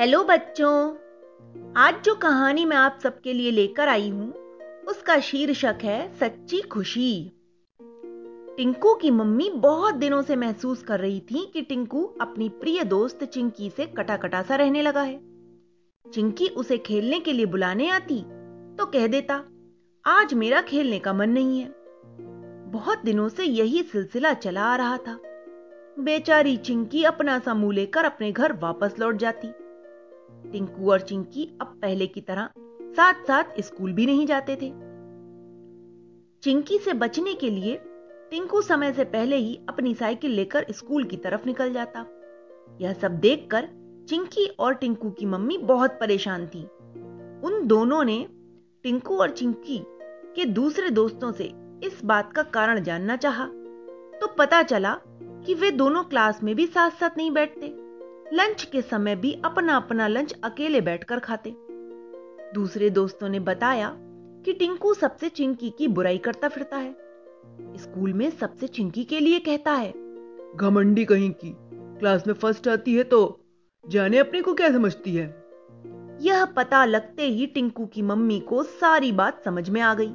Hello बच्चों। आज जो कहानी मैं आप सबके लिए लेकर आई हूँ, उसका शीर्षक है सच्ची खुशी। टिंकू की मम्मी बहुत दिनों से महसूस कर रही थी कि टिंकू अपनी प्रिय दोस्त चिंकी से कटा कटा सा रहने लगा है। चिंकी उसे खेलने के लिए बुलाने आती तो कह देता, आज मेरा खेलने का मन नहीं है। बहुत दिनों से यही सिलसिला चला आ रहा था। बेचारी चिंकी अपना सा मुँह लेकर अपने घर वापस लौट जाती। टिंकू और चिंकी अब पहले की तरह साथ साथ स्कूल भी नहीं जाते थे। चिंकी से बचने के लिए टिंकू समय से पहले ही अपनी साइकिल लेकर स्कूल की तरफ़ निकल जाता। यह सब देखकर चिंकी और टिंकू की मम्मी बहुत परेशान थी। उन दोनों ने टिंकू और चिंकी के दूसरे दोस्तों से इस बात का कारण जानना चाहा। तो पता चला कि वे दोनों क्लास में भी साथ साथ नहीं बैठते। लंच के समय भी अपना अपना लंच अकेले बैठकर खाते। दूसरे दोस्तों ने बताया कि टिंकू सबसे चिंकी की बुराई करता फिरता है। स्कूल में सबसे चिंकी के लिए कहता है, घमंडी कहीं की, क्लास में फ़र्स्ट आती है तो जाने अपने को क्या समझती है? यह पता लगते ही टिंकू की मम्मी को सारी बात समझ में आ गई।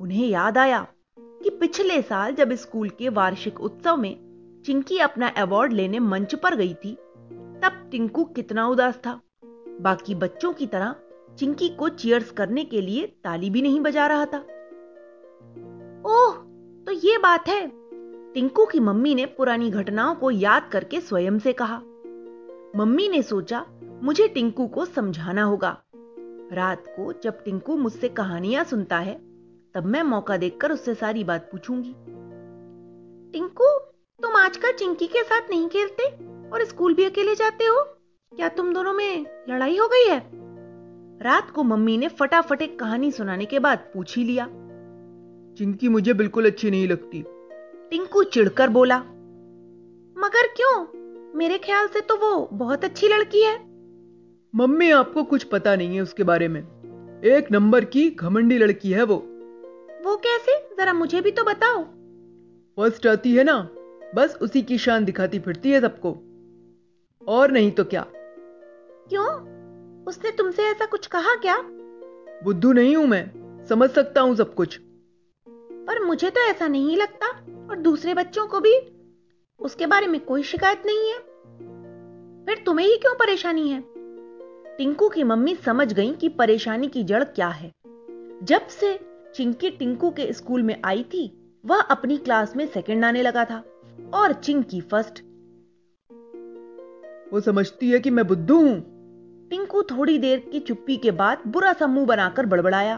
उन्हें याद आया कि पिछले साल जब स्कूल के वार्षिक उत्सव में चिंकी अपना अवार्ड लेने मंच पर गई थी तब टिंकू कितना उदास था। बाकी बच्चों की तरह चिंकी को चीयर्स करने के लिए ताली भी नहीं बजा रहा था। ओह तो ये बात है। टिंकू की मम्मी ने पुरानी घटनाओं को याद करके स्वयं से कहा। मम्मी ने सोचा, मुझे टिंकू को समझाना होगा। रात को जब टिंकू मुझसे कहानियाँ सुनता है, तब मैं मौका देखकर उससे सारी बात पूछूँगी। टिंकू, तुम आजकल चिंकी के साथ नहीं खेलते? और स्कूल भी अकेले जाते हो? क्या तुम दोनों में लड़ाई हो गई है? रात को मम्मी ने फटाफट एक कहानी सुनाने के बाद पूछ ही लिया। चिंकी मुझे बिल्कुल अच्छी नहीं लगती। टिंकू चिढ़कर बोला मगर क्यों? मेरे ख्याल से तो वो बहुत अच्छी लड़की है। मम्मी आपको कुछ पता नहीं है उसके बारे में। एक नंबर की घमंडी लड़की है वो। वो कैसे? जरा मुझे भी तो बताओ। फ़र्स्ट आती है ना बस उसी की शान दिखाती फिरती है सबको। और नहीं तो क्या? क्यों? उसने तुमसे ऐसा कुछ कहा क्या? बुद्धू नहीं हूँ मैं समझ सकता हूँ सब कुछ। पर मुझे तो ऐसा नहीं लगता और दूसरे बच्चों को भी। उसके बारे में कोई शिकायत नहीं है। फिर तुम्हें ही क्यों परेशानी है? टिंकू की मम्मी समझ गई कि परेशानी की जड़ क्या है। जब से चिंकी टिंकू के स्कूल में आई थी वह अपनी क्लास में सेकंड आने लगा था और चिंकी फ़र्स्ट। वो समझती है कि मैं बुद्धू हूँ। टिंकू थोड़ी देर की चुप्पी के बाद बुरा सा मुँह बनाकर बड़बड़ाया।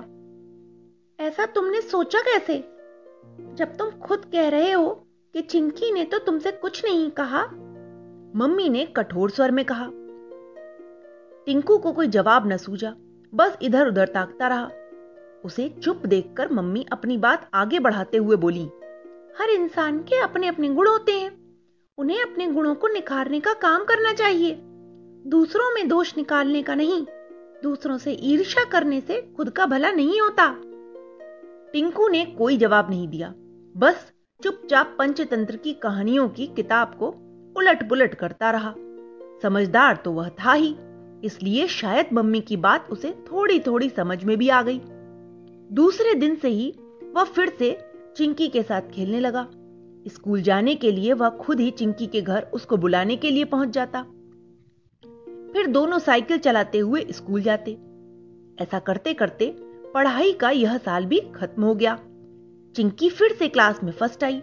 ऐसा तुमने सोचा कैसे? जब तुम खुद कह रहे हो कि चिंकी ने तो तुमसे कुछ नहीं कहा, मम्मी ने कठोर स्वर में कहा। टिंकू को कोई जवाब न सूझा, बस इधर उधर ताकता रहा। उसे चुप देखकर मम्मी अपनी बात आगे बढ़ाते हुए बोली, हर इंसान के अपने अपने गुण होते हैं। उन्हें अपने गुणों को निखारने का काम करना चाहिए। दूसरों में दोष निकालने का नहीं, दूसरों से ईर्ष्या करने से खुद का भला नहीं होता। टिंकू ने कोई जवाब नहीं दिया। बस चुपचाप पंचतंत्र की कहानियों की किताब को उलट पुलट करता रहा। समझदार तो वह था ही, इसलिए शायद मम्मी की बात उसे थोड़ी थोड़ी समझ में भी आ गई। दूसरे दिन से ही वह फिर से चिंकी के साथ खेलने लगा। स्कूल जाने के लिए वह खुद ही चिंकी के घर उसको बुलाने के लिए पहुँच जाता। फिर दोनों साइकिल चलाते हुए स्कूल जाते। ऐसा करते करते पढ़ाई का यह साल भी खत्म हो गया। चिंकी फिर से क्लास में फ़र्स्ट आई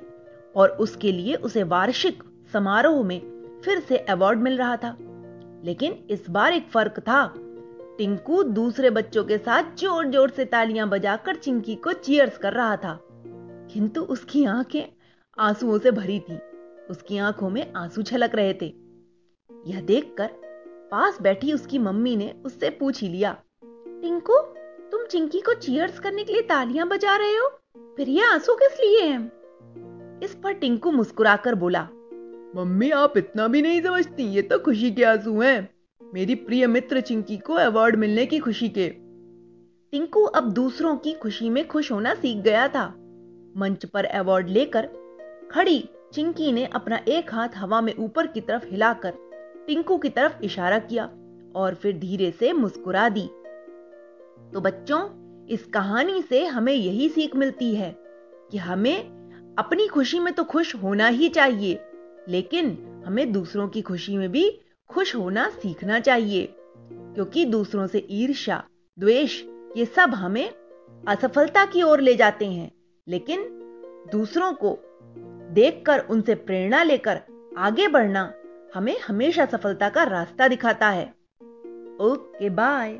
और उसके लिए उसे वार्षिक समारोह में फिर से अवार्ड मिल रहा था। लेकिन इस बार एक फ़र्क था। टिंकू दूसरे बच्चों के साथ ज़ोर ज़ोर से तालियाँ बजाकर चिंकी को चीयर्स कर रहा था। किंतु उसकी आँखें आंसुओं से भरी थी। उसकी आँखों में आँसू छलक रहे थे। यह देखकर पास बैठी उसकी मम्मी ने उससे पूछ ही लिया, टिंकू, तुम चिंकी को चीयर्स करने के लिए तालियाँ बजा रहे हो? फिर ये आँसू किस लिए हैं? इस पर टिंकू मुस्कुराकर बोला, मम्मी, आप इतना भी नहीं समझती, ये तो खुशी के आँसू हैं। मेरी प्रिय मित्र चिंकी को अवार्ड मिलने की खुशी के। टिंकू अब दूसरों की खुशी में खुश होना सीख गया था। मंच पर अवार्ड लेकर खड़ी चिंकी ने अपना एक हाथ हवा में ऊपर की तरफ़ हिलाकर टिंकू की तरफ़ इशारा किया और फिर धीरे से मुस्कुरा दी। तो बच्चों, इस कहानी से हमें यही सीख मिलती है कि हमें अपनी खुशी में तो खुश होना ही चाहिए, लेकिन हमें दूसरों की खुशी में भी खुश होना सीखना चाहिए, क्योंकि दूसरों से ईर्ष्या, द्वेष, ये सब हमें असफलता की ओर ले जाते हैं। लेकिन दूसरों को देखकर उनसे प्रेरणा लेकर आगे बढ़ना हमें हमेशा सफलता का रास्ता दिखाता है। Okay, bye.